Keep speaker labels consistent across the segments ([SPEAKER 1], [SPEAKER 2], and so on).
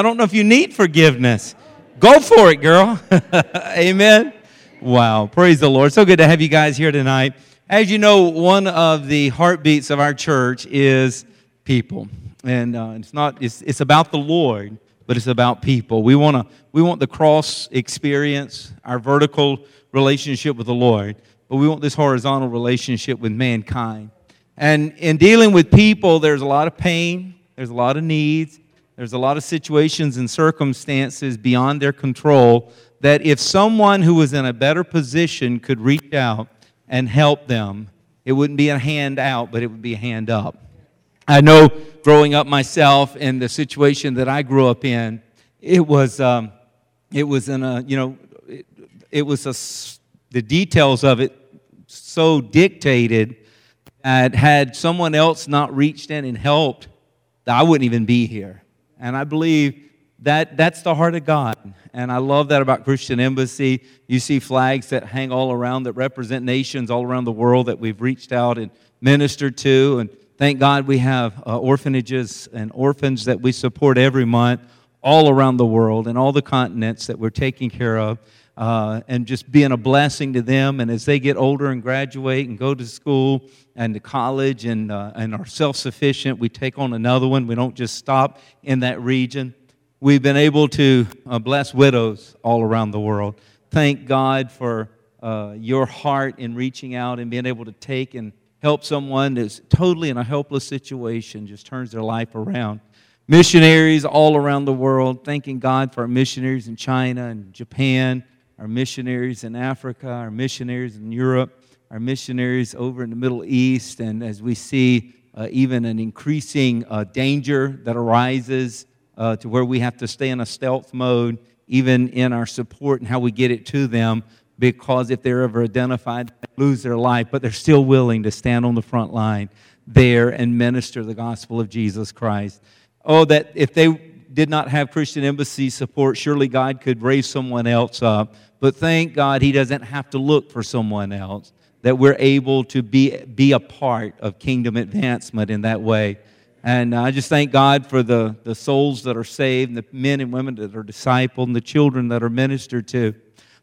[SPEAKER 1] I don't know if you need forgiveness. Go for it, girl. Amen. Wow. Praise the Lord. So good to have you guys here tonight. As you know, one of the heartbeats of our church is people. And uh, it's not, it's, it's about the Lord, but it's about people. We, wanna, we want the cross experience, our vertical relationship with the Lord, but we want this horizontal relationship with mankind. And in dealing with people, there's a lot of pain, there's a lot of needs, there's a lot of situations and circumstances beyond their control that if someone who was in a better position could reach out and help them, it wouldn't be a hand out, but it would be a hand up. I know growing up myself in the situation that I grew up in, it was, um, it was in a, you know, it, it was a, the details of it so dictated that had someone else not reached in and helped, I wouldn't even be here. And I believe that that's the heart of God. And I love that about Christian Embassy. You see flags that hang all around that represent nations all around the world that we've reached out and ministered to. And thank God we have uh, orphanages and orphans that we support every month all around the world and all the continents that we're taking care of. Uh, and just being a blessing to them. And as they get older and graduate and go to school and to college and, uh, and are self sufficient, we take on another one. We don't just stop in that region. We've been able to uh, bless widows all around the world. Thank God for uh, your heart in reaching out and being able to take and help someone that's totally in a helpless situation, just turns their life around. Missionaries all around the world, thanking God for our missionaries in China and Japan our missionaries in Africa, our missionaries in Europe, our missionaries over in the Middle East, and as we see uh, even an increasing uh, danger that arises uh, to where we have to stay in a stealth mode, even in our support and how we get it to them, because if they're ever identified, they lose their life, but they're still willing to stand on the front line there and minister the gospel of Jesus Christ. Oh, that if they did not have Christian Embassy support, surely God could raise someone else up but thank God he doesn't have to look for someone else, that we're able to be, be a part of kingdom advancement in that way. And I just thank God for the, the souls that are saved, and the men and women that are discipled, and the children that are ministered to.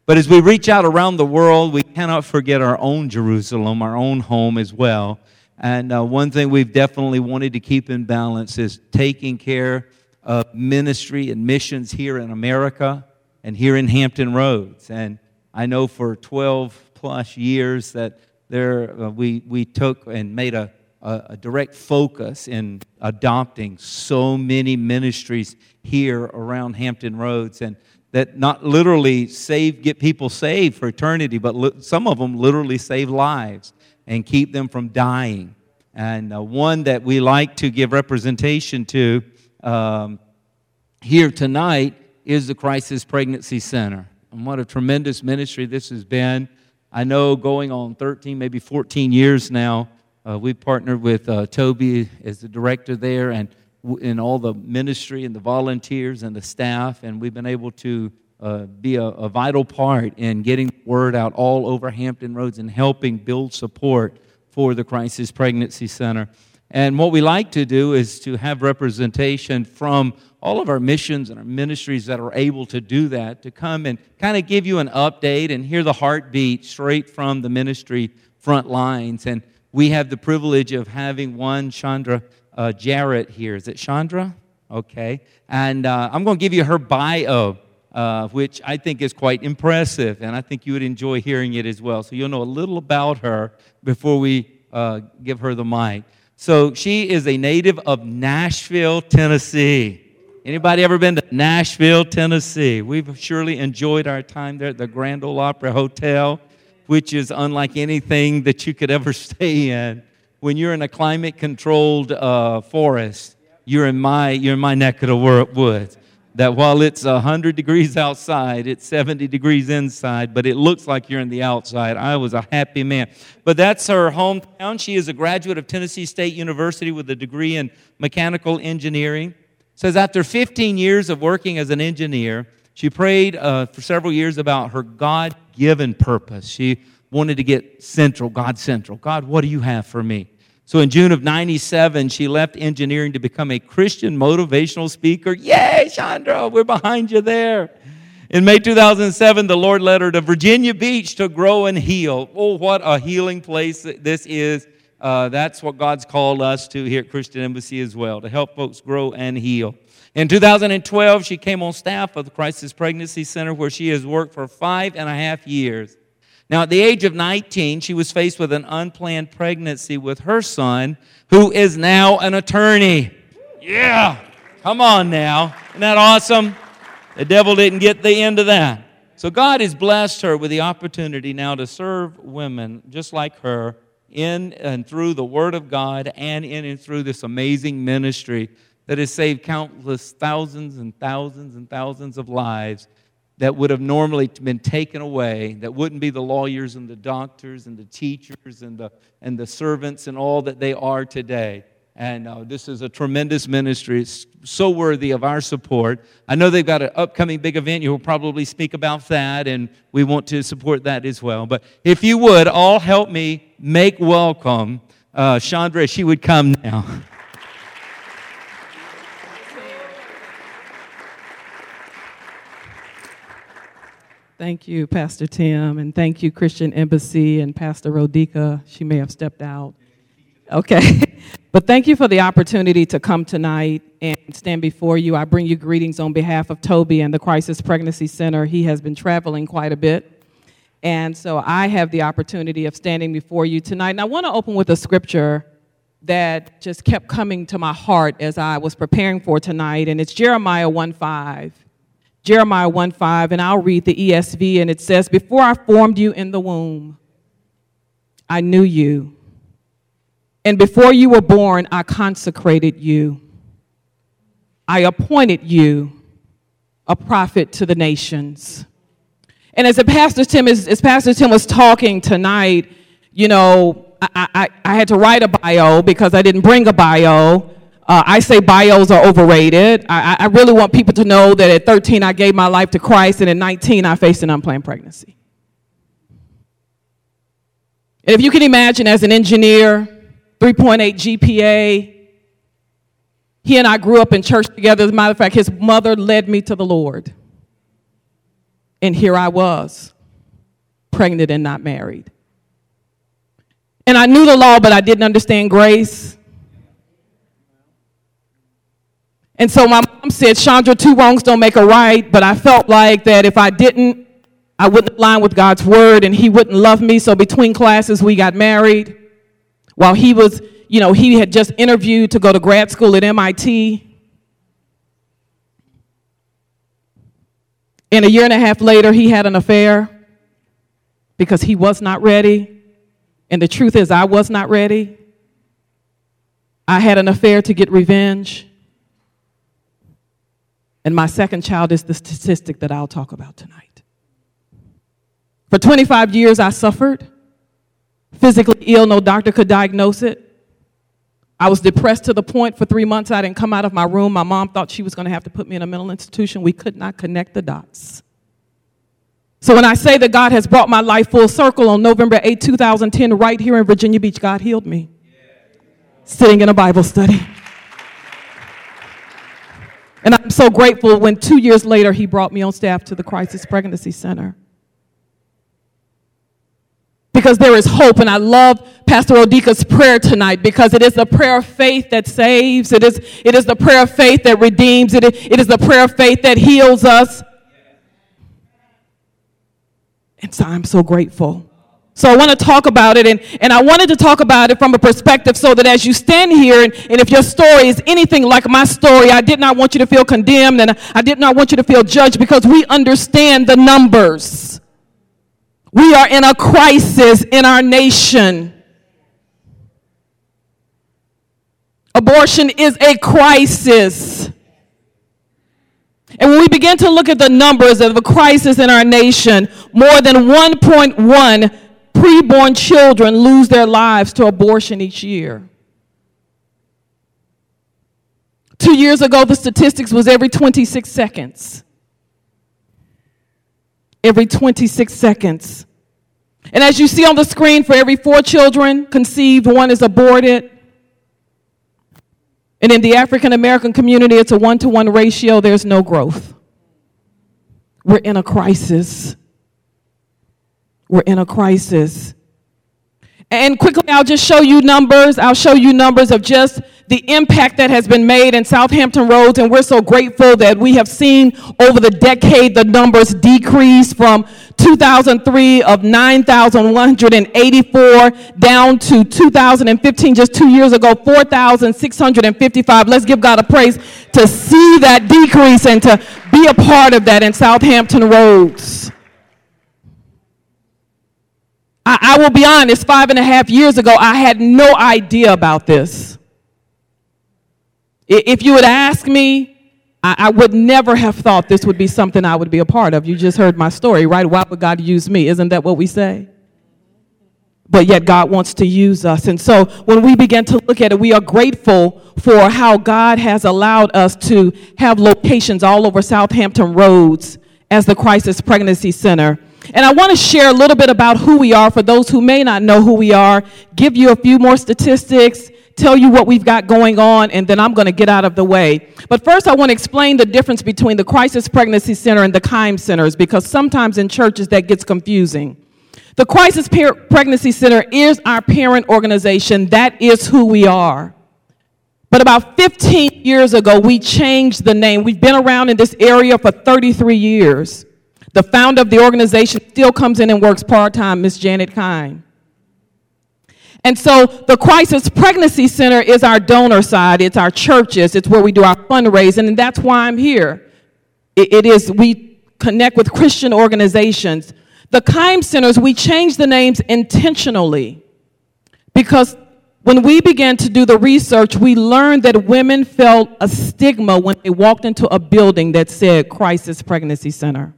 [SPEAKER 1] But as we reach out around the world, we cannot forget our own Jerusalem, our own home as well. And uh, one thing we've definitely wanted to keep in balance is taking care of ministry and missions here in America and here in Hampton Roads. And I know for 12 plus years that there, uh, we, we took and made a, a, a, direct focus in adopting so many ministries here around Hampton Roads. And that not literally save, get people saved for eternity, but li- some of them literally save lives and keep them from dying. And uh, one that we like to give representation to um, here tonight is the Crisis Pregnancy Center. And what a tremendous ministry this has been. I know going on 13, maybe 14 years now, uh, we partnered with uh, Toby as the director there and in all the ministry and the volunteers and the staff, and we've been able to uh, be a, a, vital part in getting word out all over Hampton Roads and helping build support for the Crisis Pregnancy Center. And what we like to do is to have representation from all of our missions and our ministries that are able to do that, to come and kind of give you an update and hear the heartbeat straight from the ministry front lines. And we have the privilege of having one Chandra uh, Jarrett here. Is it Chandra? Okay. And uh, I'm going to give you her bio. Uh, which I think is quite impressive, and I think you would enjoy hearing it as well. So you'll know a little about her before we uh, give her the mic. So she is a native of Nashville, Tennessee. Anybody ever been to Nashville, Tennessee? We've surely enjoyed our time there at the Grand Ole Opry Hotel, which is unlike anything that you could ever stay in. When you're in a climate-controlled uh, forest, you're in my you're in my neck of the woods. That while it's 100 degrees outside, it's 70 degrees inside, but it looks like you're in the outside. I was a happy man. But that's her hometown. She is a graduate of Tennessee State University with a degree in mechanical engineering says after 15 years of working as an engineer, she prayed uh, for several years about her God given purpose. She wanted to get central, God central. God, what do you have for me? So in June of 97, she left engineering to become a Christian motivational speaker. Yay, Chandra, we're behind you there. In May 2007, the Lord led her to Virginia Beach to grow and heal. Oh, what a healing place this is. Uh, that's what God's called us to here at Christian Embassy as well, to help folks grow and heal. In 2012, she came on staff of the Crisis Pregnancy Center, where she has worked for five and a half years. Now, at the age of 19, she was faced with an unplanned pregnancy with her son, who is now an attorney. Yeah, come on now. Isn't that awesome? The devil didn't get the end of that. So, God has blessed her with the opportunity now to serve women just like her in and through the Word of God and in and through this amazing ministry that has saved countless thousands and thousands and thousands of lives that would have normally been taken away, that wouldn't be the lawyers and the doctors and the teachers and the, and the servants and all that they are today. And uh, this is a tremendous ministry. It's so worthy of our support. I know they've got an upcoming big event. You'll probably speak about that, and we want to support that as well. But if you would, all help me make welcome uh, Chandra. She would come now.
[SPEAKER 2] Thank you, Pastor Tim, and thank you, Christian Embassy and Pastor Rodica. She may have stepped out. Okay. but thank you for the opportunity to come tonight and stand before you. I bring you greetings on behalf of Toby and the Crisis Pregnancy Center. He has been traveling quite a bit. And so I have the opportunity of standing before you tonight. And I want to open with a scripture that just kept coming to my heart as I was preparing for tonight, and it's Jeremiah 1 5. Jeremiah 1 5, and I'll read the ESV, and it says, Before I formed you in the womb, I knew you. And before you were born, I consecrated you. I appointed you a prophet to the nations. And as Pastor Tim is, as Pastor Tim was talking tonight, you know, I, I, I had to write a bio because I didn't bring a bio. Uh, I say bios are overrated. I, I really want people to know that at 13 I gave my life to Christ, and at 19 I faced an unplanned pregnancy. And if you can imagine, as an engineer, 3.8 GPA, he and I grew up in church together. As a matter of fact, his mother led me to the Lord. And here I was, pregnant and not married. And I knew the law, but I didn't understand grace. And so my mom said, Chandra, two wrongs don't make a right, but I felt like that if I didn't, I wouldn't align with God's word and he wouldn't love me. So between classes, we got married. While he was, you know, he had just interviewed to go to grad school at MIT. And a year and a half later, he had an affair because he was not ready. And the truth is, I was not ready. I had an affair to get revenge. And my second child is the statistic that I'll talk about tonight. For 25 years, I suffered. Physically ill, no doctor could diagnose it. I was depressed to the point for three months I didn't come out of my room. My mom thought she was going to have to put me in a mental institution. We could not connect the dots. So when I say that God has brought my life full circle on November 8, 2010, right here in Virginia Beach, God healed me. Sitting in a Bible study. And I'm so grateful when two years later he brought me on staff to the Crisis Pregnancy Center. Because there is hope, and I love Pastor Rodica's prayer tonight because it is the prayer of faith that saves. It is, it is the prayer of faith that redeems. It it is the prayer of faith that heals us. And so I'm so grateful. So I want to talk about it, and, and I wanted to talk about it from a perspective so that as you stand here, and, and if your story is anything like my story, I did not want you to feel condemned, and I did not want you to feel judged because we understand the numbers. We are in a crisis in our nation. Abortion is a crisis. And when we begin to look at the numbers of the crisis in our nation, more than 1.1 preborn children lose their lives to abortion each year. Two years ago, the statistics was every 26 seconds. Every 26 seconds. And as you see on the screen, for every four children conceived, one is aborted. And in the African American community, it's a one to one ratio, there's no growth. We're in a crisis. We're in a crisis. And quickly, I'll just show you numbers. I'll show you numbers of just the impact that has been made in Southampton Roads. And we're so grateful that we have seen over the decade the numbers decrease from 2003 of 9,184 down to 2015, just two years ago, 4,655. Let's give God a praise to see that decrease and to be a part of that in Southampton Roads. I, will be honest, five and a half years ago, I had no idea about this. If you would ask me, I, I, would never have thought this would be something I would be a part of. You just heard my story, right? Why would God use me? Isn't that what we say? But yet God wants to use us. And so when we begin to look at it, we are grateful for how God has allowed us to have locations all over Southampton roads as the Crisis Pregnancy Center. And I want to share a little bit about who we are for those who may not know who we are, give you a few more statistics, tell you what we've got going on, and then I'm going to get out of the way. But first, I want to explain the difference between the Crisis Pregnancy Center and the Keim centers because sometimes in churches that gets confusing. The Crisis Pregnancy Center is our parent organization, that is who we are. But about 15 years ago, we changed the name. We've been around in this area for 33 years. The founder of the organization still comes in and works part time, Miss Janet Keim. And so the Crisis Pregnancy Center is our donor side, it's our churches, it's where we do our fundraising, and that's why I'm here. it, it is, we connect with Christian organizations. The Keim centers, we change the names intentionally because when we began to do the research, we learned that women felt a stigma when they walked into a building that said Crisis Pregnancy Center.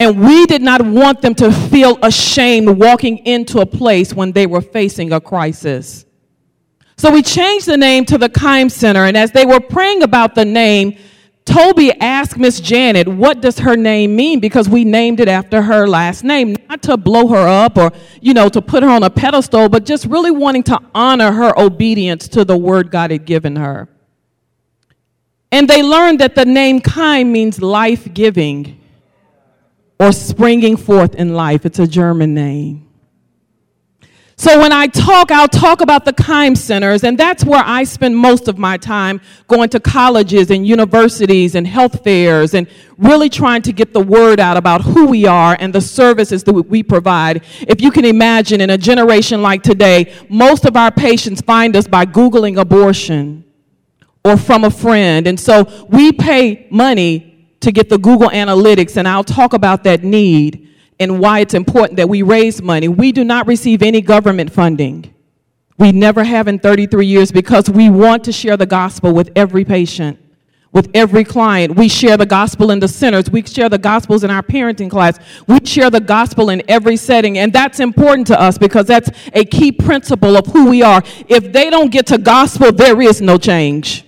[SPEAKER 2] And we did not want them to feel ashamed walking into a place when they were facing a crisis. So we changed the name to the Keim Center. And as they were praying about the name, Toby asked Miss Janet, what does her name mean? Because we named it after her last name, not to blow her up or, you know, to put her on a pedestal, but just really wanting to honor her obedience to the word God had given her. And they learned that the name Keim means life giving or springing forth in life. It's a German name. So when I talk, I'll talk about the Keim centers, and that's where I spend most of my time going to colleges and universities and health fairs and really trying to get the word out about who we are and the services that we provide. If you can imagine, in a generation like today, most of our patients find us by Googling abortion or from a friend. And so we pay money to get the Google Analytics, and I'll talk about that need and why it's important that we raise money. We do not receive any government funding. We never have in 33 years because we want to share the gospel with every patient, with every client. We share the gospel in the centers. We share the gospels in our parenting class. We share the gospel in every setting. And that's important to us because that's a key principle of who we are. If they don't get to gospel, there is no change.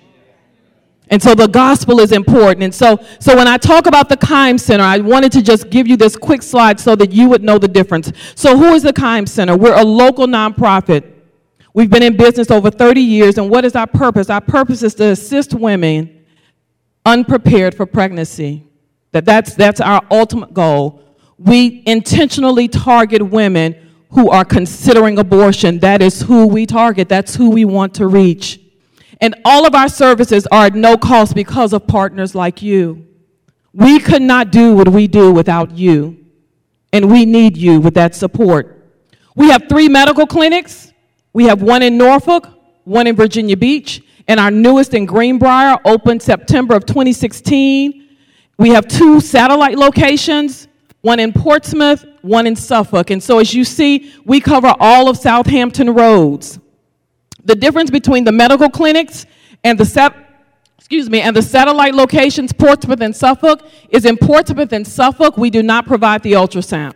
[SPEAKER 2] And so the gospel is important. And so, so when I talk about the Keim Center, I wanted to just give you this quick slide so that you would know the difference. So who is the Keim Center? We're a local nonprofit. We've been in business over 30 years. And what is our purpose? Our purpose is to assist women unprepared for pregnancy. That that's, that's our ultimate goal. We intentionally target women who are considering abortion. That is who we target. That's who we want to reach. And all of our services are at no cost because of partners like you. We could not do what we do without you. And we need you with that support. We have three medical clinics. We have one in Norfolk, one in Virginia Beach, and our newest in Greenbrier opened September of 2016. We have two satellite locations, one in Portsmouth, one in Suffolk. And so as you see, we cover all of Southampton roads. The difference between the medical clinics and the excuse me, and the satellite locations, Portsmouth and Suffolk, is in Portsmouth and Suffolk, we do not provide the ultrasound.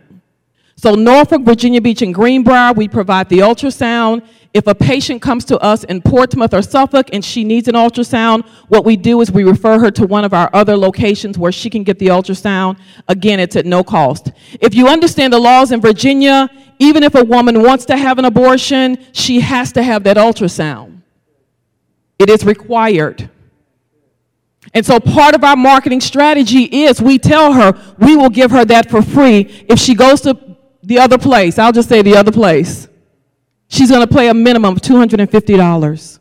[SPEAKER 2] So Norfolk, Virginia Beach, and Greenbrier, we provide the ultrasound. If a patient comes to us in Portsmouth or Suffolk and she needs an ultrasound, what we do is we refer her to one of our other locations where she can get the ultrasound. Again, it's at no cost. If you understand the laws in Virginia, even if a woman wants to have an abortion, she has to have that ultrasound. It is required. And so part of our marketing strategy is we tell her we will give her that for free if she goes to the other place. I'll just say the other place. She's going to pay a minimum of $250.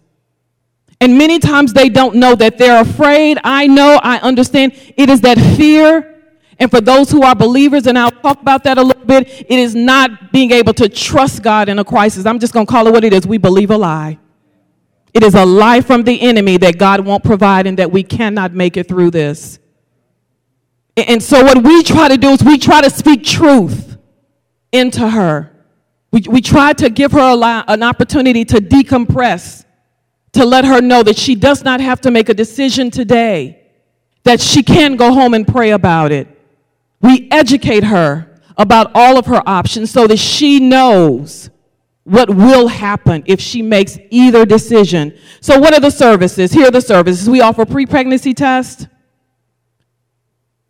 [SPEAKER 2] And many times they don't know that they're afraid. I know, I understand. It is that fear. And for those who are believers, and I'll talk about that a little bit, it is not being able to trust God in a crisis. I'm just going to call it what it is. We believe a lie. It is a lie from the enemy that God won't provide and that we cannot make it through this. And so, what we try to do is we try to speak truth into her. We, we try to give her a, an opportunity to decompress to let her know that she does not have to make a decision today, that she can go home and pray about it. We educate her about all of her options so that she knows what will happen if she makes either decision. So, what are the services? Here are the services. We offer pre pregnancy test,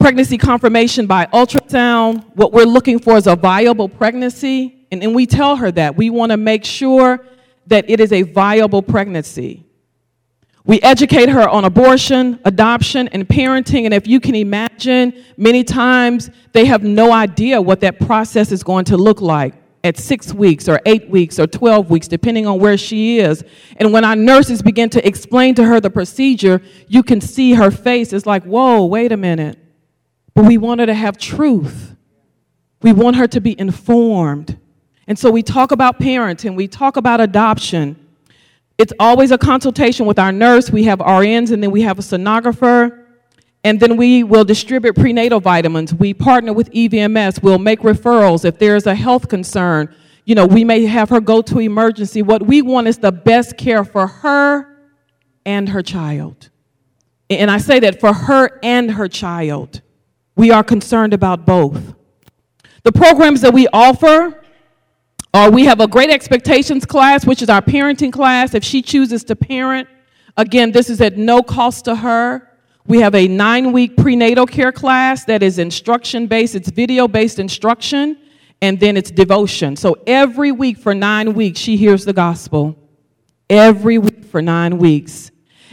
[SPEAKER 2] pregnancy confirmation by ultrasound. What we're looking for is a viable pregnancy. And, we tell her that. We want to make sure that it is a viable pregnancy. We educate her on abortion, adoption, and parenting. And if you can imagine, many times they have no idea what that process is going to look like at six weeks or eight weeks or 12 weeks, depending on where she is. And when our nurses begin to explain to her the procedure, you can see her face. It's like, whoa, wait a minute. But we want her to have truth. We want her to be informed. And so we talk about parenting, we talk about adoption. It's always a consultation with our nurse. We have RNs and then we have a sonographer. And then we will distribute prenatal vitamins. We partner with EVMS. We'll make referrals if there's a health concern. You know, we may have her go to emergency. What we want is the best care for her and her child. And I say that for her and her child. We are concerned about both. The programs that we offer uh, we have a Great Expectations class, which is our parenting class. If she chooses to parent, again, this is at no cost to her. We have a nine week prenatal care class that is instruction based, it's video based instruction, and then it's devotion. So every week for nine weeks, she hears the gospel. Every week for nine weeks.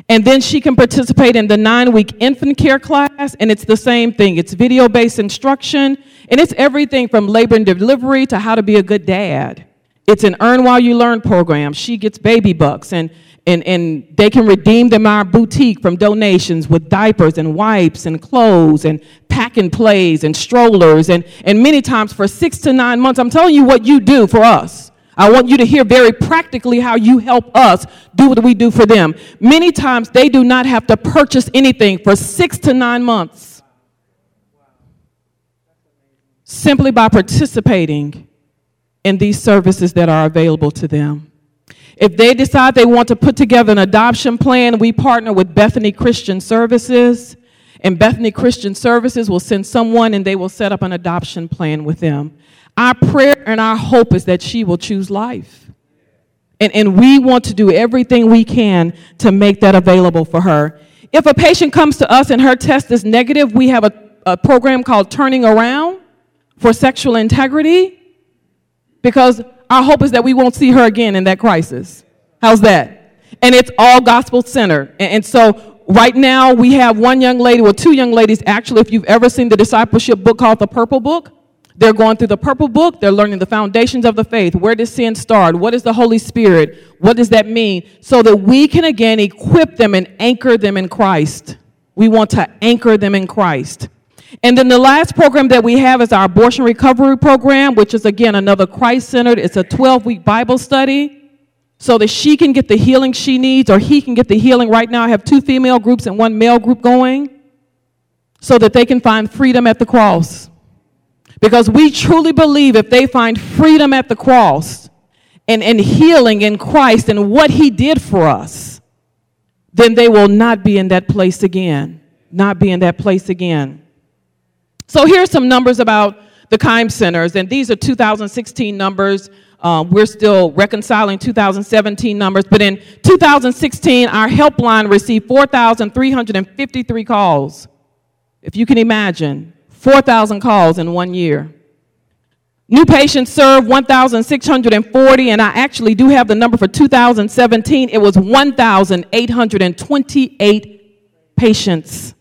[SPEAKER 2] And then she can participate in the nine week infant care class, and it's the same thing. It's video based instruction, and it's everything from labor and delivery to how to be a good dad. It's an earn while you learn program. She gets baby bucks, and, and, and they can redeem them our boutique from donations with diapers and wipes and clothes and pack and plays and strollers. And, and many times for six to nine months, I'm telling you what you do for us. I want you to hear very practically how you help us do what we do for them. Many times they do not have to purchase anything for six to nine months simply by participating in these services that are available to them. If they decide they want to put together an adoption plan, we partner with Bethany Christian Services. And Bethany Christian Services will send someone and they will set up an adoption plan with them. Our prayer and our hope is that she will choose life. And, and we want to do everything we can to make that available for her. If a patient comes to us and her test is negative, we have a, a program called Turning Around for Sexual Integrity because our hope is that we won't see her again in that crisis. How's that? And it's all gospel centered. And, and so right now we have one young lady, well, two young ladies actually, if you've ever seen the discipleship book called The Purple Book, they're going through the purple book. They're learning the foundations of the faith. Where does sin start? What is the Holy Spirit? What does that mean? So that we can again equip them and anchor them in Christ. We want to anchor them in Christ. And then the last program that we have is our abortion recovery program, which is again another Christ centered. It's a 12 week Bible study so that she can get the healing she needs or he can get the healing. Right now, I have two female groups and one male group going so that they can find freedom at the cross. Because we truly believe if they find freedom at the cross and, and healing in Christ and what He did for us, then they will not be in that place again. Not be in that place again. So here's some numbers about the Keim centers, and these are 2016 numbers. Um, we're still reconciling 2017 numbers, but in 2016, our helpline received 4,353 calls. If you can imagine, 4,000 calls in one year. New patients served 1,640, and I actually do have the number for 2017. It was 1,828 patients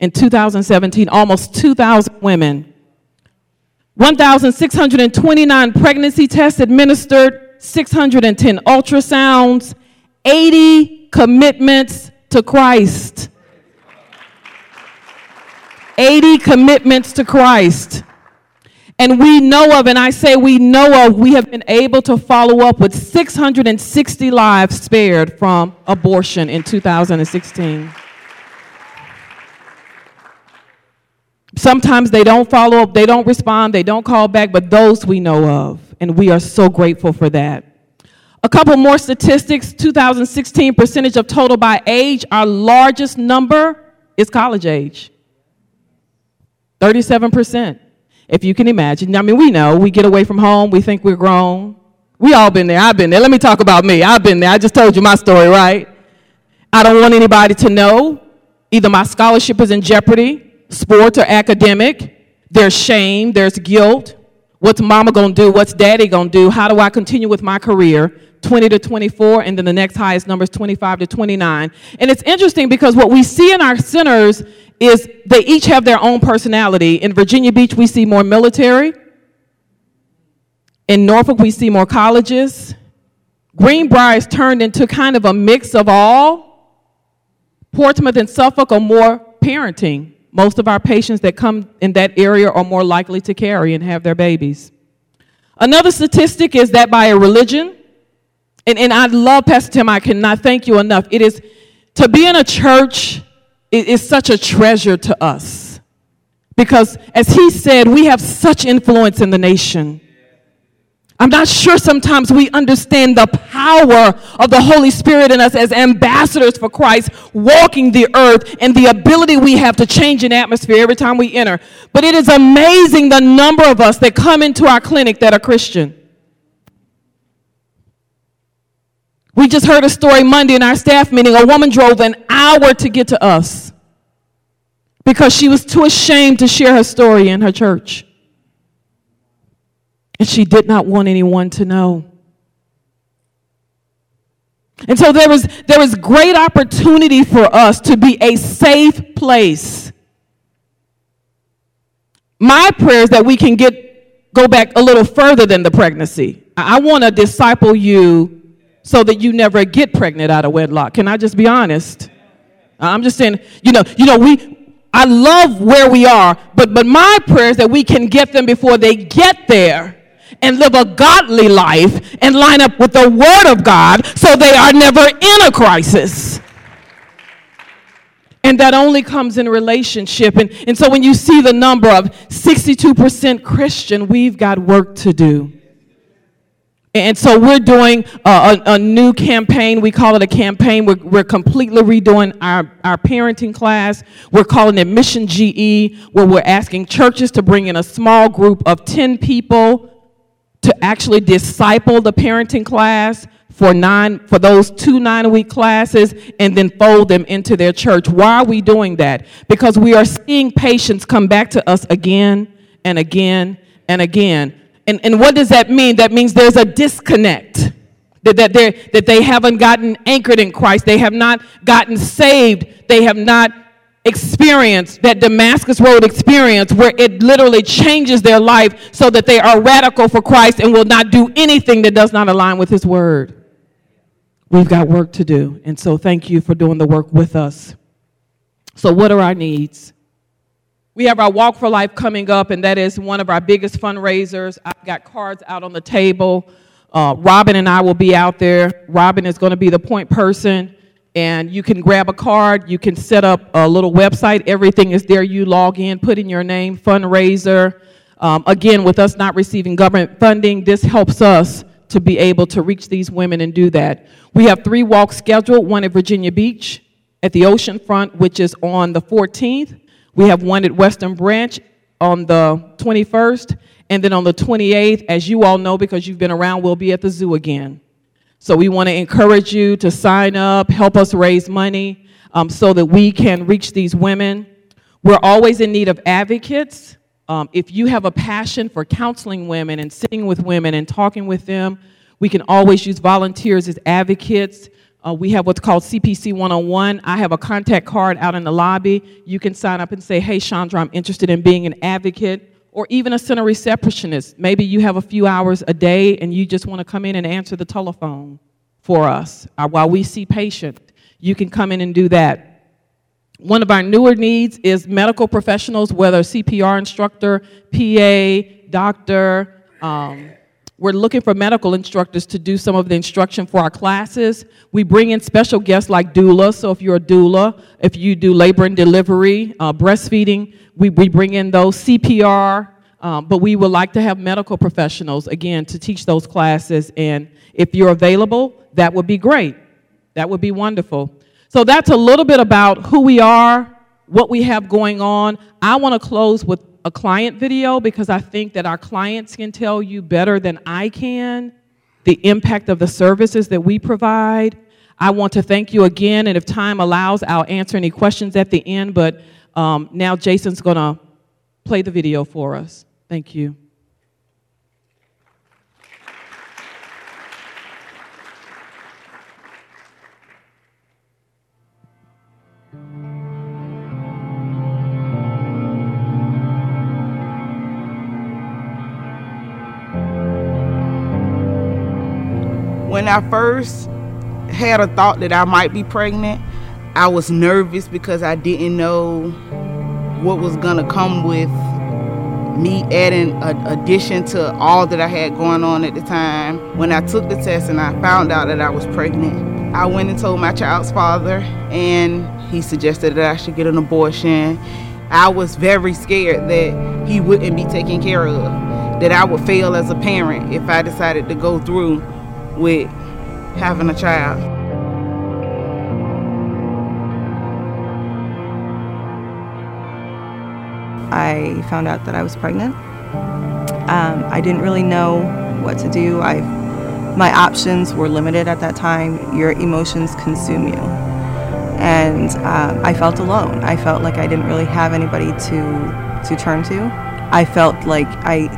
[SPEAKER 2] in 2017, almost 2,000 women. 1,629 pregnancy tests administered, 610 ultrasounds, 80 commitments to Christ. 80 commitments to Christ. And we know of, and I say we know of, we have been able to follow up with 660 lives spared from abortion in 2016. Sometimes they don't follow up, they don't respond, they don't call back, but those we know of. And we are so grateful for that. A couple more statistics 2016 percentage of total by age, our largest number is college age 37%. If you can imagine. I mean, we know we get away from home, we think we're grown. We all been there. I've been there. Let me talk about me. I've been there. I just told you my story, right? I don't want anybody to know either my scholarship is in jeopardy, sports or academic. There's shame, there's guilt. What's mama gonna do? What's daddy gonna do? How do I continue with my career? 20 to 24, and then the next highest number is 25 to 29. And it's interesting because what we see in our centers is they each have their own personality. In Virginia Beach, we see more military. In Norfolk, we see more colleges. Greenbrier is turned into kind of a mix of all. Portsmouth and Suffolk are more parenting. Most of our patients that come in that area are more likely to carry and have their babies. Another statistic is that by a religion, and, and I love Pastor Tim, I cannot thank you enough. It is to be in a church it is such a treasure to us. Because as he said, we have such influence in the nation. I'm not sure sometimes we understand the power of the Holy Spirit in us as ambassadors for Christ, walking the earth, and the ability we have to change an atmosphere every time we enter. But it is amazing the number of us that come into our clinic that are Christian. We just heard a story Monday in our staff meeting. A woman drove an hour to get to us because she was too ashamed to share her story in her church. And she did not want anyone to know. And so there was, there was great opportunity for us to be a safe place. My prayer is that we can get, go back a little further than the pregnancy. I, I want to disciple you so that you never get pregnant out of wedlock. Can I just be honest? I'm just saying, you know, you know, we I love where we are, but but my prayer is that we can get them before they get there and live a godly life and line up with the word of God so they are never in a crisis. And that only comes in relationship. And, and so when you see the number of 62% Christian, we've got work to do. And so we're doing a, a, a, new campaign. We call it a campaign. We're, we're completely redoing our, our parenting class. We're calling it Mission GE, where we're asking churches to bring in a small group of 10 people to actually disciple the parenting class for nine for those two nine week classes and then fold them into their church. Why are we doing that? Because we are seeing patients come back to us again and again and again and, and what does that mean? That means there's a disconnect. That, that, that they haven't gotten anchored in Christ. They have not gotten saved. They have not experienced that Damascus Road experience where it literally changes their life so that they are radical for Christ and will not do anything that does not align with His Word. We've got work to do. And so thank you for doing the work with us. So, what are our needs? We have our Walk for Life coming up, and that is one of our biggest fundraisers. I've got cards out on the table. Uh, Robin and I will be out there. Robin is going to be the point person, and you can grab a card. You can set up a little website. Everything is there. You log in, put in your name, fundraiser. Um, again, with us not receiving government funding, this helps us to be able to reach these women and do that. We have three walks scheduled one at Virginia Beach, at the ocean front, which is on the 14th. We have one at Western Branch on the 21st, and then on the 28th, as you all know because you've been around, we'll be at the zoo again. So we want to encourage you to sign up, help us raise money um, so that we can reach these women. We're always in need of advocates. Um, if you have a passion for counseling women and sitting with women and talking with them, we can always use volunteers as advocates. Uh, we have what's called CPC 101. I have a contact card out in the lobby. You can sign up and say, hey, Chandra, I'm interested in being an advocate or even a center receptionist. Maybe you have a few hours a day and you just want to come in and answer the telephone for us uh, while we see patients. You can come in and do that. One of our newer needs is medical professionals, whether CPR instructor, PA, doctor. Um, we're looking for medical instructors to do some of the instruction for our classes. We bring in special guests like doula. So if you're a doula, if you do labor and delivery, uh, breastfeeding, we, we bring in those CPR. Um, but we would like to have medical professionals, again, to teach those classes. And if you're available, that would be great. That would be wonderful. So that's a little bit about who we are, what we have going on. I want to close with a client video because I think that our clients can tell you better than I can the impact of the services that we provide. I want to thank you again, and if time allows, I'll answer any questions at the end, but um, now Jason's going to play the video for us. Thank you.
[SPEAKER 3] When I first had a thought that I might be pregnant, I was nervous because I didn't know what was going to come with me adding an addition to all that I had going on at the time. When I took the test and I found out that I was pregnant, I went and told my child's father, and he suggested that I should get an abortion. I was very scared that he wouldn't be taken care of, that I would fail as a parent if I decided to go through with having a child.
[SPEAKER 4] I found out that I was pregnant. Um, I didn't really know what to do. I, my options were limited at that time. Your emotions consume you. And um, I felt alone. I felt like I didn't really have anybody to, to turn to. I felt like I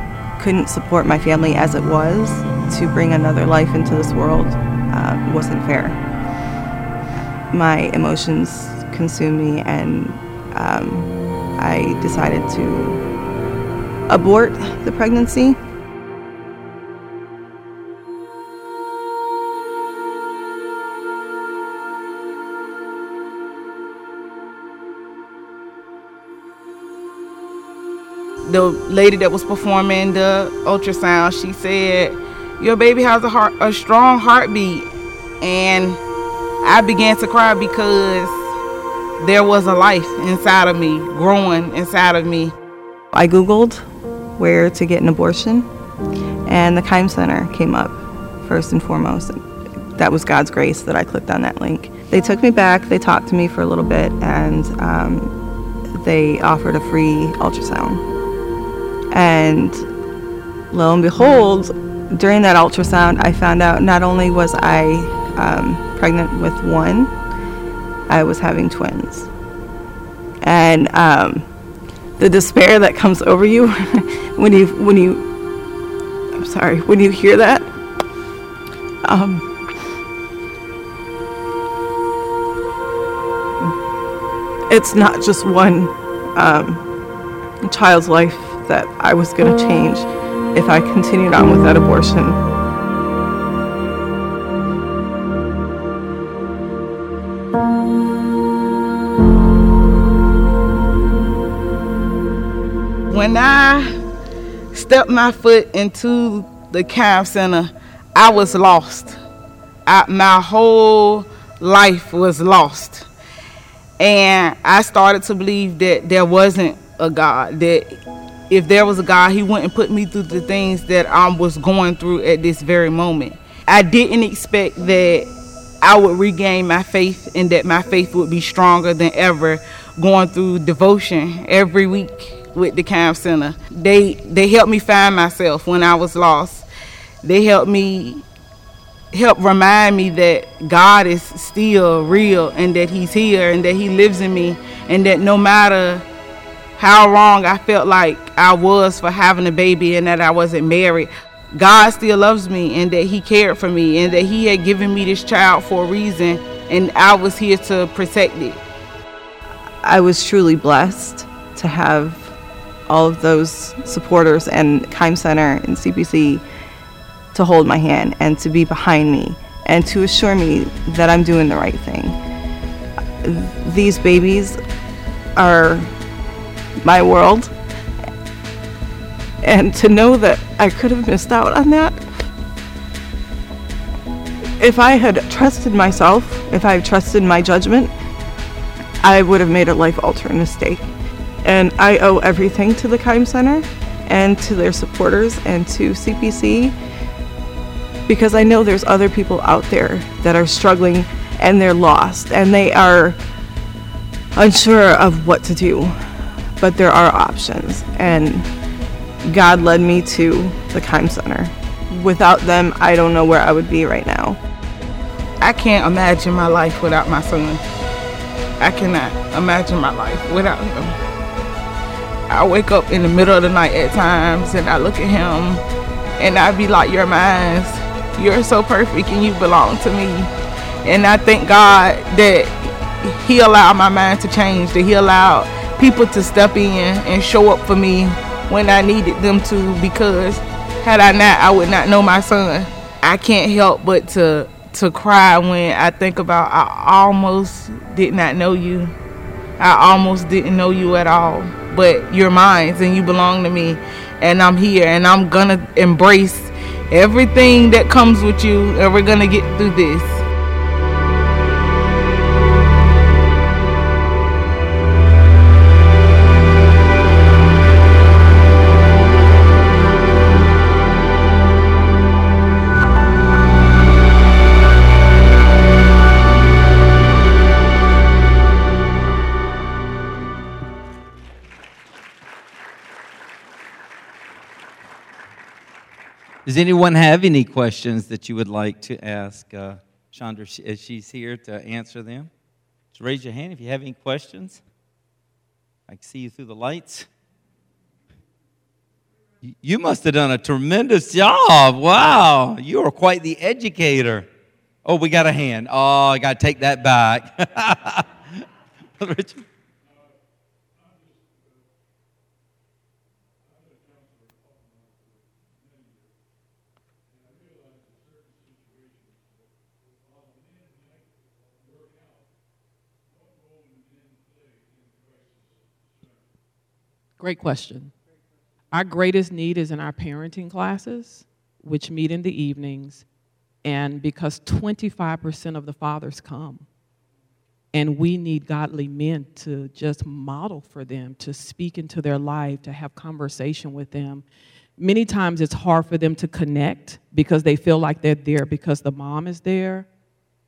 [SPEAKER 4] couldn't support my family as it was to bring another life into this world uh, wasn't fair. My emotions consumed me, and um, I decided to abort the pregnancy.
[SPEAKER 3] The lady that was performing the ultrasound, she said, your baby has a heart a strong heartbeat and I began to cry because there was a life inside of me growing inside of me.
[SPEAKER 4] I googled where to get an abortion and the Keim Center came up first and foremost. That was God's grace that I clicked on that link. They took me back, they talked to me for a little bit, and um, they offered a free ultrasound. And lo and behold, during that ultrasound, I found out not only was I um, pregnant with one, I was having twins. And um, the despair that comes over you when you when you I'm sorry when you hear that. Um, it's not just one um, child's life that I was going to change if I continued on with that abortion.
[SPEAKER 3] When I stepped my foot into the Keim Center, I was lost. I, my whole life was lost. And I started to believe that there wasn't a God, that if there was a God, He wouldn't put me through the things that I was going through at this very moment. I didn't expect that I would regain my faith and that my faith would be stronger than ever going through devotion every week with the Keim Center. They they helped me find myself when I was lost. They helped me help remind me that God is still real and that he's here and that he lives in me and that no matter how wrong I felt like I was for having a baby and that I wasn't married. God still loves me and that He cared for me and that He had given me this child for a reason and I was here to protect it.
[SPEAKER 4] I was truly blessed to have all of those supporters and Keim Center and CPC to hold my hand and to be behind me and to assure me that I'm doing the right thing. These babies are my world. And to know that I could have missed out on that. If I had trusted myself, if I had trusted my judgment, I would have made a life altering mistake. And I owe everything to the Keim Center and to their supporters and to CPC because I know there's other people out there that are struggling and they're lost and they are unsure of what to do. But there are options and God led me to the Keim Center. Without them, I don't know where I would be right now.
[SPEAKER 3] I can't imagine my life without my son. I cannot imagine my life without him. I wake up in the middle of the night at times and I look at him and I be like, You're mine. You're so perfect and you belong to me. And I thank God that He allowed my mind to change, that He allowed people to step in and show up for me when I needed them to because had I not, I would not know my son. I can't help but to to cry when I think about I almost did not know you. I almost didn't know you at all. But you're mine and you belong to me. And I'm here and I'm gonna embrace everything that comes with you and we're gonna get through this.
[SPEAKER 1] Anyone have any questions that you would like to ask uh, Chandra as she's here to answer them? Just raise your hand if you have any questions. I can see you through the lights. You must have done a tremendous job. Wow. You are quite the educator. Oh, we got a hand. Oh, I got to take that back. Richard.
[SPEAKER 2] Great question. Our greatest need is in our parenting classes, which meet in the evenings, and because 25% of the fathers come. And we need godly men to just model for them, to speak into their life, to have conversation with them. Many times it's hard for them to connect because they feel like they're there because the mom is there.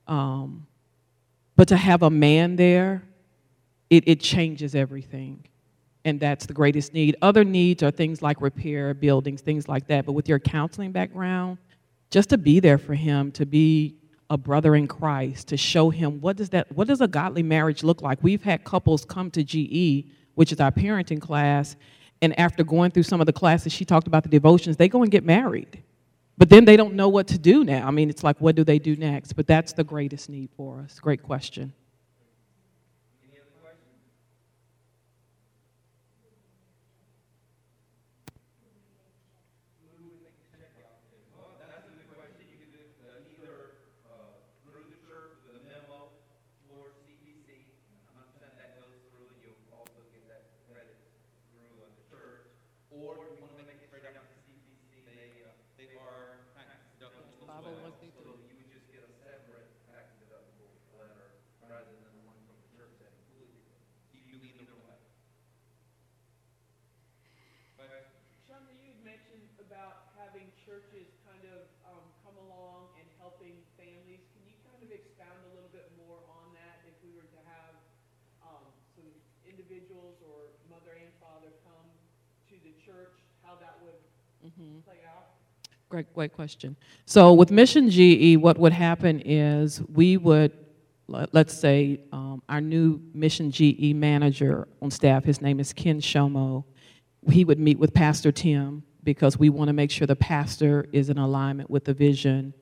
[SPEAKER 2] Um, but to have a man there, it, it changes everything and that's the greatest need. Other needs are things like repair, buildings, things like that. But with your counseling background, just to be there for him, to be a brother in Christ, to show him what does that what does a godly marriage look like? We've had couples come to GE, which is our parenting class, and after going through some of the classes she talked about the devotions, they go and get married. But then they don't know what to do now. I mean, it's like what do they do next? But that's the greatest need for us. Great question. Mm-hmm. play out? Great, great question. So with Mission GE, what would happen is we would let's say um, our new mission GE manager on staff, his name is Ken Shomo, he would meet with Pastor Tim because we want to make sure the pastor is in alignment with the vision.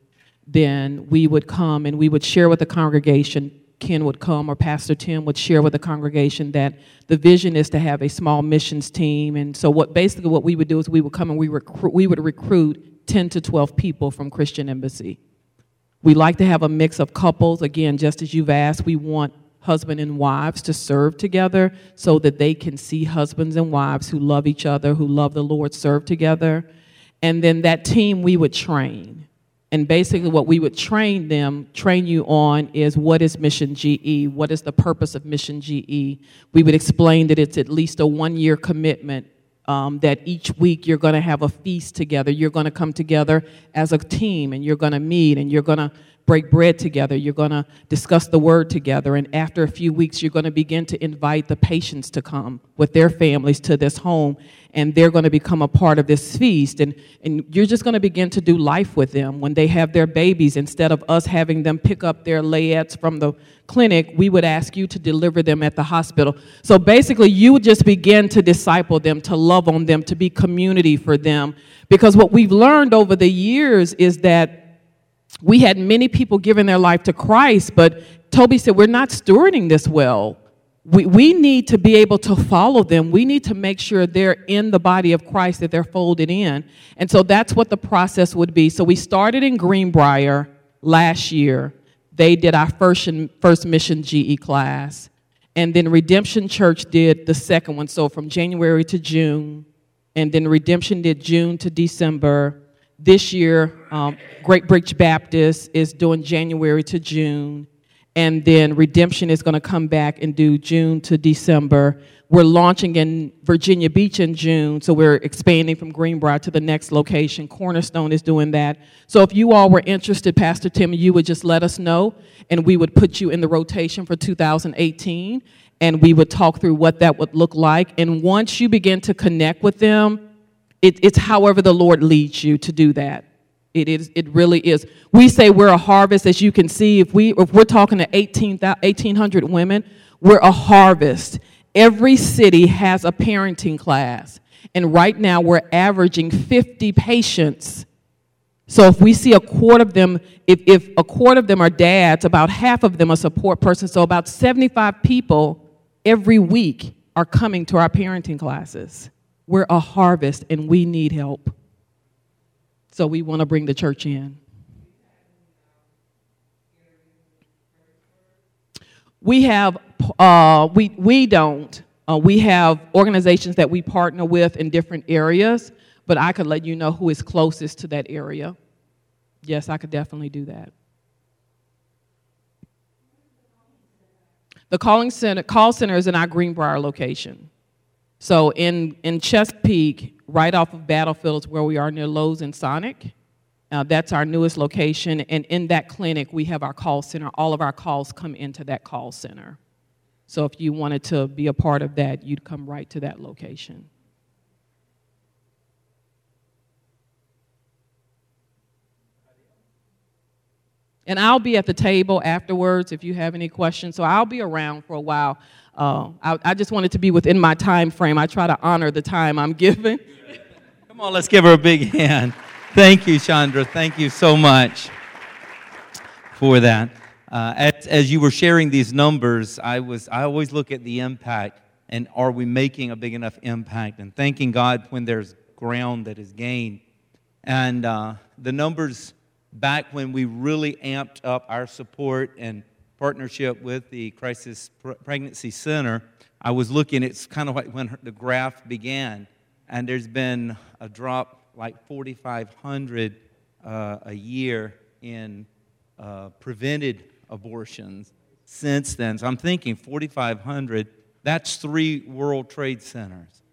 [SPEAKER 2] Then we would come and we would share with the congregation. Ken would come or Pastor Tim would share with the congregation that the vision is to have a small missions team. And so what basically what we would do is we would come and we recruit we would recruit 10 to 12 people from Christian Embassy. We like to have a mix of couples. Again, just as you've asked, we want husband and wives to serve together so that they can see husbands and wives who love each other, who love the Lord, serve together. And then that team we would train. And basically, what we would train them, train you on, is what is Mission GE? What is the purpose of Mission GE? We would explain that it's at least a one year commitment um, that each week you're going to have a feast together. You're going to come together as a team and you're going to meet and you're going to break bread together. You're going to discuss the word together. And after a few weeks, you're going to begin to invite the patients to come with their families to this home. And they're going to become a part of this feast. And, and you're just going to begin to do life with them when they have their babies. Instead of us having them pick up their layettes from the clinic, we would ask you to deliver them at the hospital. So basically, you would just begin to disciple them, to love on them, to be community for them. Because what we've learned over the years is that we had many people giving their life to Christ, but Toby said, We're not stewarding this well. We, we need to be able to follow them. We need to make sure they're in the body of Christ, that they're folded in. And so that's what the process would be. So we started in Greenbrier last year. They did our first, first mission GE class. And then Redemption Church did the second one, so from January to June. And then Redemption did June to December. This year, um, Great Bridge Baptist is doing January to June, and then Redemption is going to come back and do June to December. We're launching in Virginia Beach in June, so we're expanding from Greenbrier to the next location. Cornerstone is doing that. So if you all were interested, Pastor Tim, you would just let us know, and we would put you in the rotation for 2018, and we would talk through what that would look like. And once you begin to connect with them, it, it's however the Lord leads you to do that. It is. It really is. We say we're a harvest, as you can see. If we if we're talking to 18, 1,800 women, we're a harvest. Every city has a parenting class, and right now we're averaging 50 patients. So if we see a quarter of them, if, if a quarter of them are dads, about half of them are support persons. So about 75 people every week are coming to our parenting classes. We're a harvest and we need help. So we want to bring the church in. We have, uh, we, we don't. Uh, we have organizations that we partner with in different areas, but I could let you know who is closest to that area. Yes, I could definitely do that. The calling center, call center is in our Greenbrier location. So in, in Chesapeake, right off of Battlefield is where we are near Lowe's and Sonic. Uh, that's our newest location. And in that clinic, we have our call center. All of our calls come into that call center. So if you wanted to be a part of that, you'd come right to that location. And I'll be at the table afterwards if you have any questions. So I'll be around for a while. Uh, I, I, just wanted to be within my time frame. I try to honor the time I'm given.
[SPEAKER 1] Come on, let's give her a big hand. Thank you, Chandra. Thank you so much for that. Uh, as, as you were sharing these numbers, I was I always look at the impact and are we making a big enough impact? And thanking God when there's ground that is gained. And uh, the numbers back when we really amped up our support and partnership with the Crisis Pregnancy Center, I was looking, it's kind of like when the graph began, and there's been a drop like 4,500 uh, a year in uh, prevented abortions since then. So I'm thinking 4,500, that's three World Trade Centers.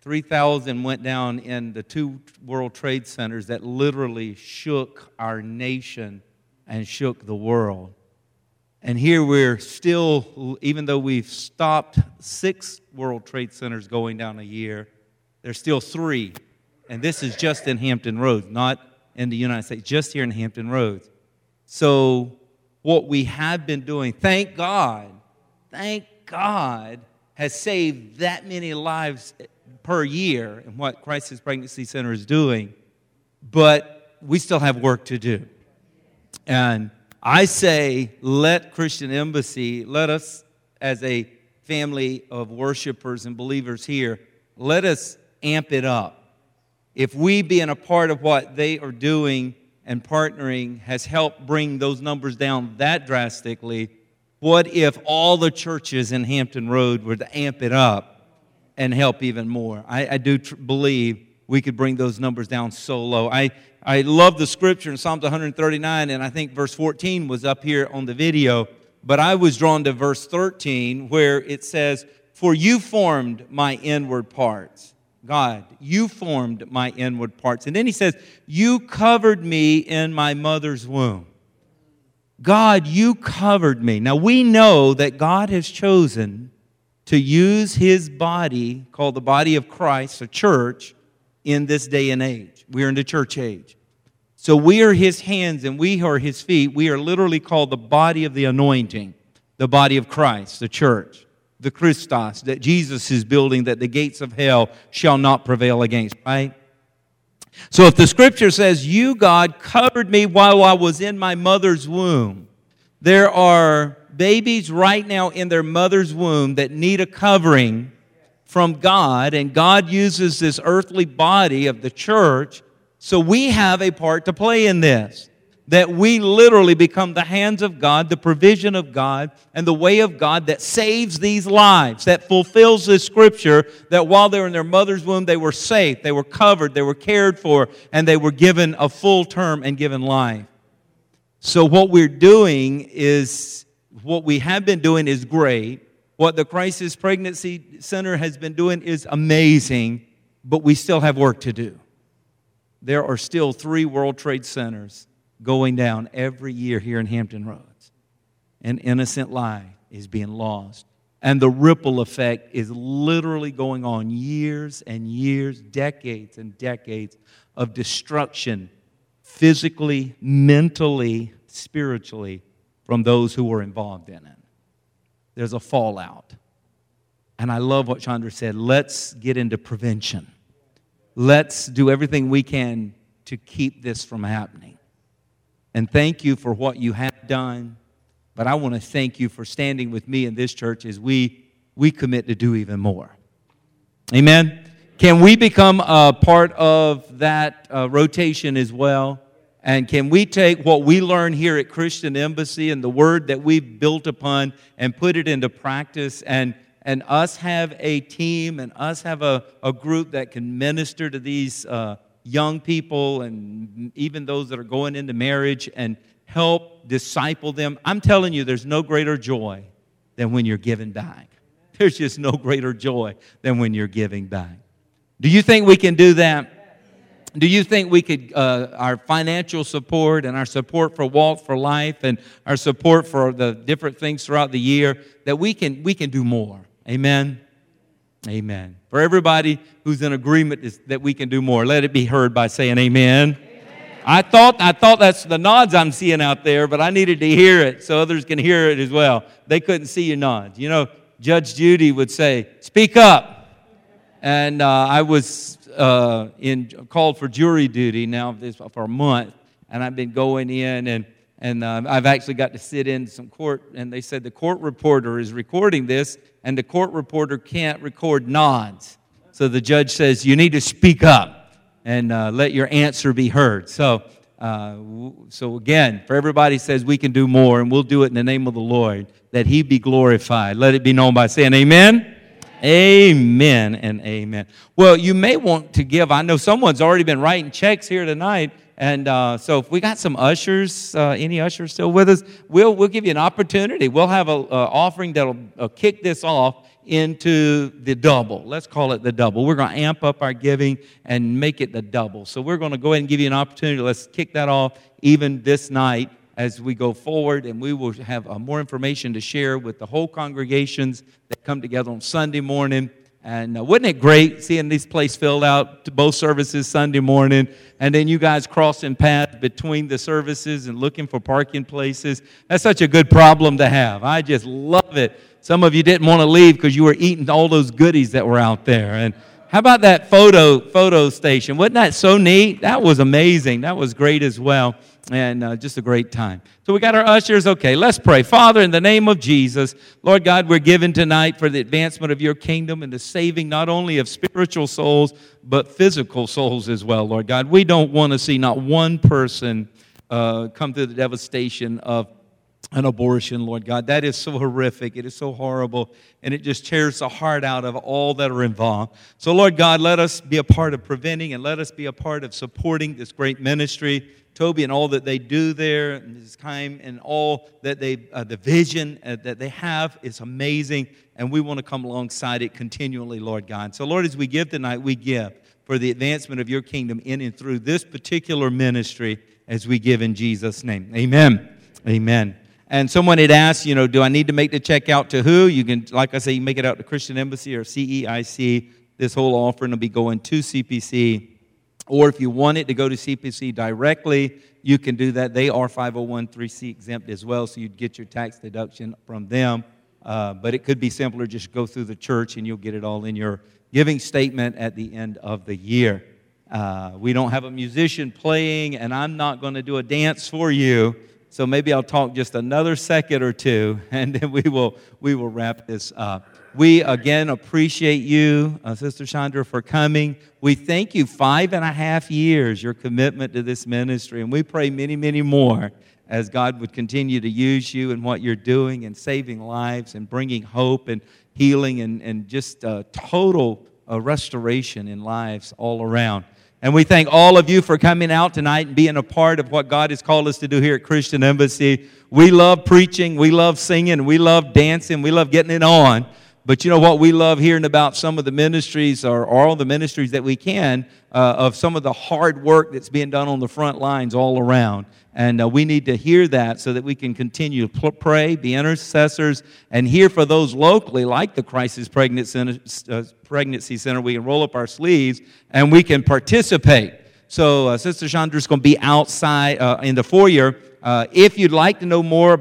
[SPEAKER 1] 3,000 went down in the two World Trade Centers that literally shook our nation and shook the world. And here we're still, even though we've stopped six World Trade Centers going down a year, there's still three. And this is just in Hampton Roads, not in the United States, just here in Hampton Roads. So what we have been doing, thank God, thank God, has saved that many lives per year and what Crisis Pregnancy Center is doing. But we still have work to do. And I say, let Christian Embassy, let us as a family of worshipers and believers here, let us amp it up. If we being a part of what they are doing and partnering has helped bring those numbers down that drastically, what if all the churches in Hampton Road were to amp it up and help even more? I, I do tr- believe we could bring those numbers down so low. I, I love the scripture in Psalms 139, and I think verse 14 was up here on the video, but I was drawn to verse 13 where it says, For you formed my inward parts. God, you formed my inward parts. And then he says, You covered me in my mother's womb. God, you covered me. Now we know that God has chosen to use his body, called the body of Christ, a church, in this day and age. We are in the church age. So we are his hands and we are his feet. We are literally called the body of the anointing, the body of Christ, the church, the Christos that Jesus is building that the gates of hell shall not prevail against, right? So if the scripture says, You, God, covered me while I was in my mother's womb, there are babies right now in their mother's womb that need a covering from God, and God uses this earthly body of the church. So we have a part to play in this. That we literally become the hands of God, the provision of God, and the way of God that saves these lives, that fulfills this scripture that while they were in their mother's womb, they were safe, they were covered, they were cared for, and they were given a full term and given life. So, what we're doing is, what we have been doing is great. What the Crisis Pregnancy Center has been doing is amazing, but we still have work to do. There are still three World Trade Centers going down every year here in Hampton Roads. An innocent life is being lost. And the ripple effect is literally going on years and years, decades and decades of destruction, physically, mentally, spiritually, from those who were involved in it there's a fallout. And I love what Chandra said. Let's get into prevention. Let's do everything we can to keep this from happening. And thank you for what you have done. But I want to thank you for standing with me in this church as we, we commit to do even more. Amen. Can we become a part of that uh, rotation as well? And can we take what we learn here at Christian Embassy and the word that we've built upon and put it into practice and, and us have a team and us have a, a group that can minister to these uh, young people and even those that are going into marriage and help disciple them? I'm telling you, there's no greater joy than when you're giving back. There's just no greater joy than when you're giving back. Do you think we can do that? Do you think we could, uh, our financial support and our support for Walk for Life and our support for the different things throughout the year, that we can, we can do more? Amen? Amen. For everybody who's in agreement is, that we can do more, let it be heard by saying amen. amen. I thought, I thought that's the nods I'm seeing out there, but I needed to hear it so others can hear it as well. They couldn't see your nods. You know, Judge Judy would say, Speak up. And uh, I was uh, in, called for jury duty now for a month, and I've been going in and and uh, I've actually got to sit in some court, and they said the court reporter is recording this, and the court reporter can't record nods. So the judge says, You need to speak up and uh, let your answer be heard. So, uh, so again, for everybody says we can do more, and we'll do it in the name of the Lord, that He be glorified. Let it be known by saying, Amen. Amen and amen. Well, you may want to give. I know someone's already been writing checks here tonight. And uh, so, if we got some ushers, uh, any ushers still with us, we'll, we'll give you an opportunity. We'll have an offering that'll uh, kick this off into the double. Let's call it the double. We're going to amp up our giving and make it the double. So, we're going to go ahead and give you an opportunity. Let's kick that off even this night as we go forward, and we will have uh, more information to share with the whole congregations that come together on Sunday morning. And uh, wasn't it great seeing this place filled out to both services Sunday morning, and then you guys crossing paths between the services and looking for parking places? That's such a good problem to have. I just love it. Some of you didn't want to leave because you were eating all those goodies that were out there. And how about that photo photo station? Wasn't that so neat? That was amazing. That was great as well and uh, just a great time. So we got our ushers. Okay, let's pray. Father, in the name of Jesus, Lord God, we're given tonight for the advancement of your kingdom and the saving not only of spiritual souls, but physical souls as well, Lord God. We don't want to see not one person uh, come through the devastation of an abortion, Lord God. That is so horrific. It is so horrible. And it just tears the heart out of all that are involved. So, Lord God, let us be a part of preventing and let us be a part of supporting this great ministry. Toby and all that they do there, and this time and all that they, uh, the vision uh, that they have is amazing, and we want to come alongside it continually, Lord God. So, Lord, as we give tonight, we give for the advancement of your kingdom in and through this particular ministry as we give in Jesus' name. Amen. Amen. And someone had asked, you know, do I need to make the check out to who? You can, like I say, you make it out to Christian Embassy or CEIC. This whole offering will be going to CPC or if you want it to go to CPC directly, you can do that. They are 501c exempt as well, so you'd get your tax deduction from them. Uh, but it could be simpler, just go through the church and you'll get it all in your giving statement at the end of the year. Uh, we don't have a musician playing, and I'm not going to do a dance for you. So maybe I'll talk just another second or two, and then we will, we will wrap this up. We again appreciate you, uh, Sister Chandra, for coming. We thank you five and a half years, your commitment to this ministry, and we pray many, many more as God would continue to use you and what you're doing and saving lives and bringing hope and healing and, and just uh, total uh, restoration in lives all around. And we thank all of you for coming out tonight and being a part of what God has called us to do here at Christian Embassy. We love preaching, we love singing, we love dancing, we love getting it on. But you know what? We love hearing about some of the ministries or all the ministries that we can uh, of some of the hard work that's being done on the front lines all around. And uh, we need to hear that so that we can continue to pray, be intercessors, and hear for those locally, like the Crisis Pregnancy Center, uh, Pregnancy Center. We can roll up our sleeves and we can participate. So, uh, Sister Chandra's going to be outside uh, in the foyer. Uh, if you'd like to know more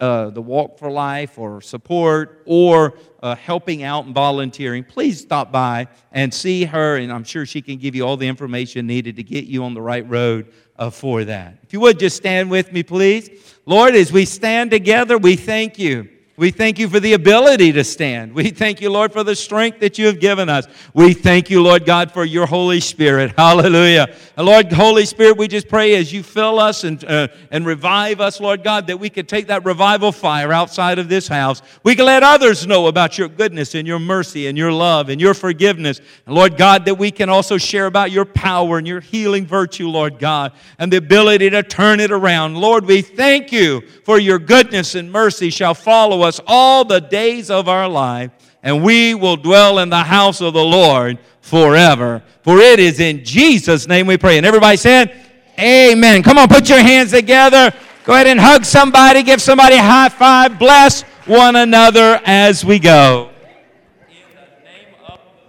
[SPEAKER 1] uh, the Walk for Life or support or uh, helping out and volunteering, please stop by and see her, and I'm sure she can give you all the information needed to get you on the right road uh, for that. If you would just stand with me, please. Lord, as we stand together, we thank you we thank you for the ability to stand. We thank you, Lord, for the strength that you have given us. We thank you, Lord God, for your Holy Spirit. Hallelujah. And Lord, Holy Spirit, we just pray as you fill us and, uh, and revive us, Lord God, that we could take that revival fire outside of this house. We can let others know about your goodness and your mercy and your love and your forgiveness. And Lord God, that we can also share about your power and your healing virtue, Lord God, and the ability to turn it around. Lord, we thank you for your goodness and mercy shall follow us us all the days of our life, and we will dwell in the house of the Lord forever. For it is in Jesus' name we pray. And everybody said, Amen. Come on, put your hands together. Go ahead and hug somebody, give somebody a high five, bless one another as we go.